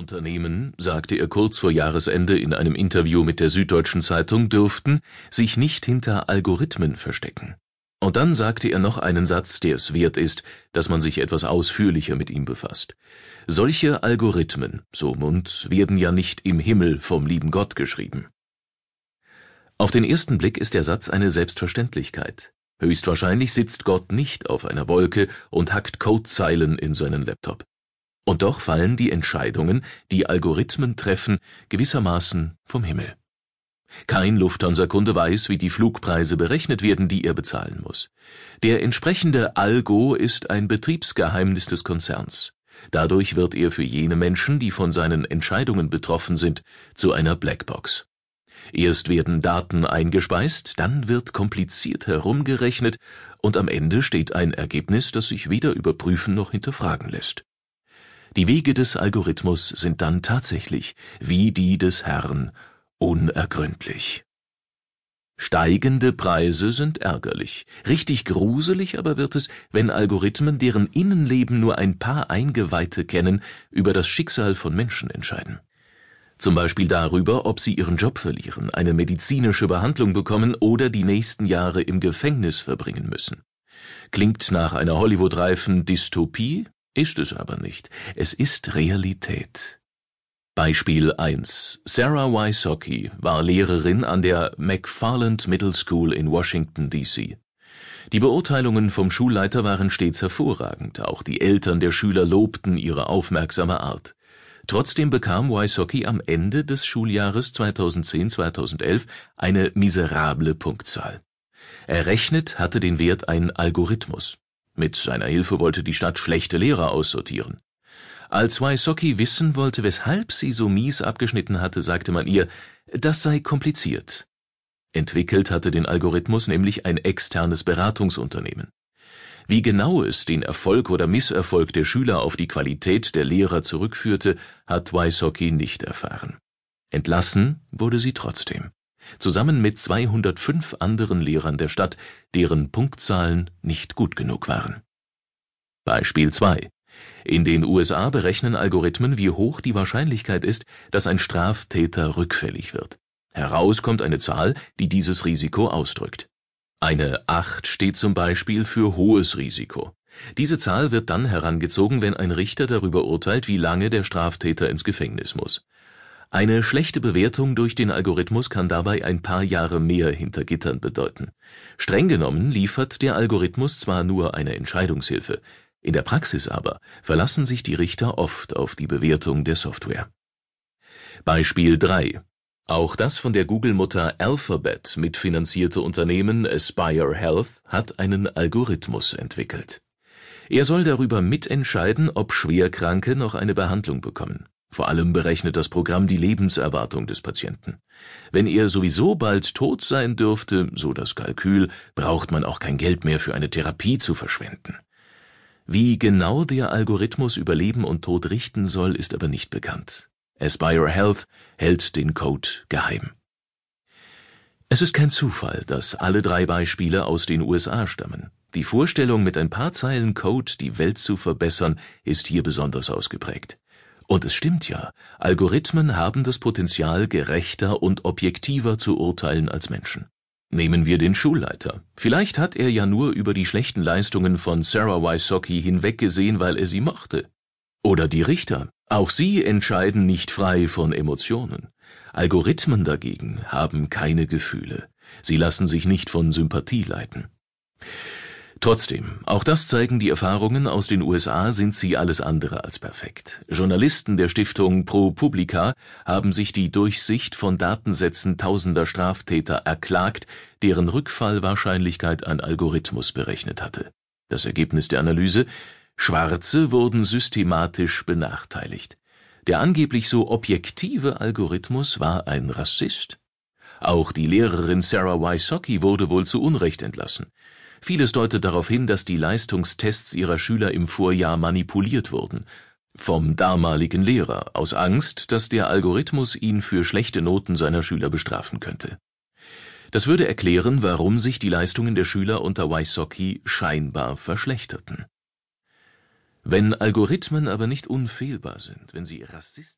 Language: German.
Unternehmen, sagte er kurz vor Jahresende in einem Interview mit der Süddeutschen Zeitung, dürften sich nicht hinter Algorithmen verstecken. Und dann sagte er noch einen Satz, der es wert ist, dass man sich etwas ausführlicher mit ihm befasst. Solche Algorithmen, so Mund, werden ja nicht im Himmel vom lieben Gott geschrieben. Auf den ersten Blick ist der Satz eine Selbstverständlichkeit. Höchstwahrscheinlich sitzt Gott nicht auf einer Wolke und hackt Codezeilen in seinen Laptop. Und doch fallen die Entscheidungen, die Algorithmen treffen, gewissermaßen vom Himmel. Kein Lufthansa-Kunde weiß, wie die Flugpreise berechnet werden, die er bezahlen muss. Der entsprechende Algo ist ein Betriebsgeheimnis des Konzerns. Dadurch wird er für jene Menschen, die von seinen Entscheidungen betroffen sind, zu einer Blackbox. Erst werden Daten eingespeist, dann wird kompliziert herumgerechnet und am Ende steht ein Ergebnis, das sich weder überprüfen noch hinterfragen lässt. Die Wege des Algorithmus sind dann tatsächlich, wie die des Herrn, unergründlich. Steigende Preise sind ärgerlich. Richtig gruselig aber wird es, wenn Algorithmen, deren Innenleben nur ein paar Eingeweihte kennen, über das Schicksal von Menschen entscheiden. Zum Beispiel darüber, ob sie ihren Job verlieren, eine medizinische Behandlung bekommen oder die nächsten Jahre im Gefängnis verbringen müssen. Klingt nach einer Hollywood-reifen Dystopie, ist es aber nicht. Es ist Realität. Beispiel 1. Sarah Wysocki war Lehrerin an der McFarland Middle School in Washington, D.C. Die Beurteilungen vom Schulleiter waren stets hervorragend, auch die Eltern der Schüler lobten ihre aufmerksame Art. Trotzdem bekam Wysocki am Ende des Schuljahres 2010-2011 eine miserable Punktzahl. Errechnet hatte den Wert ein Algorithmus. Mit seiner Hilfe wollte die Stadt schlechte Lehrer aussortieren. Als Wysocki wissen wollte, weshalb sie so mies abgeschnitten hatte, sagte man ihr, das sei kompliziert. Entwickelt hatte den Algorithmus nämlich ein externes Beratungsunternehmen. Wie genau es den Erfolg oder Misserfolg der Schüler auf die Qualität der Lehrer zurückführte, hat Wysocki nicht erfahren. Entlassen wurde sie trotzdem zusammen mit 205 anderen Lehrern der Stadt, deren Punktzahlen nicht gut genug waren. Beispiel 2. In den USA berechnen Algorithmen, wie hoch die Wahrscheinlichkeit ist, dass ein Straftäter rückfällig wird. Heraus kommt eine Zahl, die dieses Risiko ausdrückt. Eine 8 steht zum Beispiel für hohes Risiko. Diese Zahl wird dann herangezogen, wenn ein Richter darüber urteilt, wie lange der Straftäter ins Gefängnis muss. Eine schlechte Bewertung durch den Algorithmus kann dabei ein paar Jahre mehr hinter Gittern bedeuten. Streng genommen liefert der Algorithmus zwar nur eine Entscheidungshilfe, in der Praxis aber verlassen sich die Richter oft auf die Bewertung der Software. Beispiel 3 auch das von der Google-Mutter Alphabet mitfinanzierte Unternehmen Aspire Health hat einen Algorithmus entwickelt. Er soll darüber mitentscheiden, ob Schwerkranke noch eine Behandlung bekommen. Vor allem berechnet das Programm die Lebenserwartung des Patienten. Wenn er sowieso bald tot sein dürfte, so das Kalkül, braucht man auch kein Geld mehr für eine Therapie zu verschwenden. Wie genau der Algorithmus über Leben und Tod richten soll, ist aber nicht bekannt. Aspire Health hält den Code geheim. Es ist kein Zufall, dass alle drei Beispiele aus den USA stammen. Die Vorstellung, mit ein paar Zeilen Code die Welt zu verbessern, ist hier besonders ausgeprägt. Und es stimmt ja, Algorithmen haben das Potenzial, gerechter und objektiver zu urteilen als Menschen. Nehmen wir den Schulleiter. Vielleicht hat er ja nur über die schlechten Leistungen von Sarah Wysocki hinweggesehen, weil er sie mochte. Oder die Richter. Auch sie entscheiden nicht frei von Emotionen. Algorithmen dagegen haben keine Gefühle. Sie lassen sich nicht von Sympathie leiten. Trotzdem, auch das zeigen die Erfahrungen aus den USA, sind sie alles andere als perfekt. Journalisten der Stiftung ProPublica haben sich die Durchsicht von Datensätzen tausender Straftäter erklagt, deren Rückfallwahrscheinlichkeit ein Algorithmus berechnet hatte. Das Ergebnis der Analyse Schwarze wurden systematisch benachteiligt. Der angeblich so objektive Algorithmus war ein Rassist. Auch die Lehrerin Sarah Wysocki wurde wohl zu Unrecht entlassen. Vieles deutet darauf hin, dass die Leistungstests ihrer Schüler im Vorjahr manipuliert wurden. Vom damaligen Lehrer, aus Angst, dass der Algorithmus ihn für schlechte Noten seiner Schüler bestrafen könnte. Das würde erklären, warum sich die Leistungen der Schüler unter Wysocki scheinbar verschlechterten. Wenn Algorithmen aber nicht unfehlbar sind, wenn sie rassistisch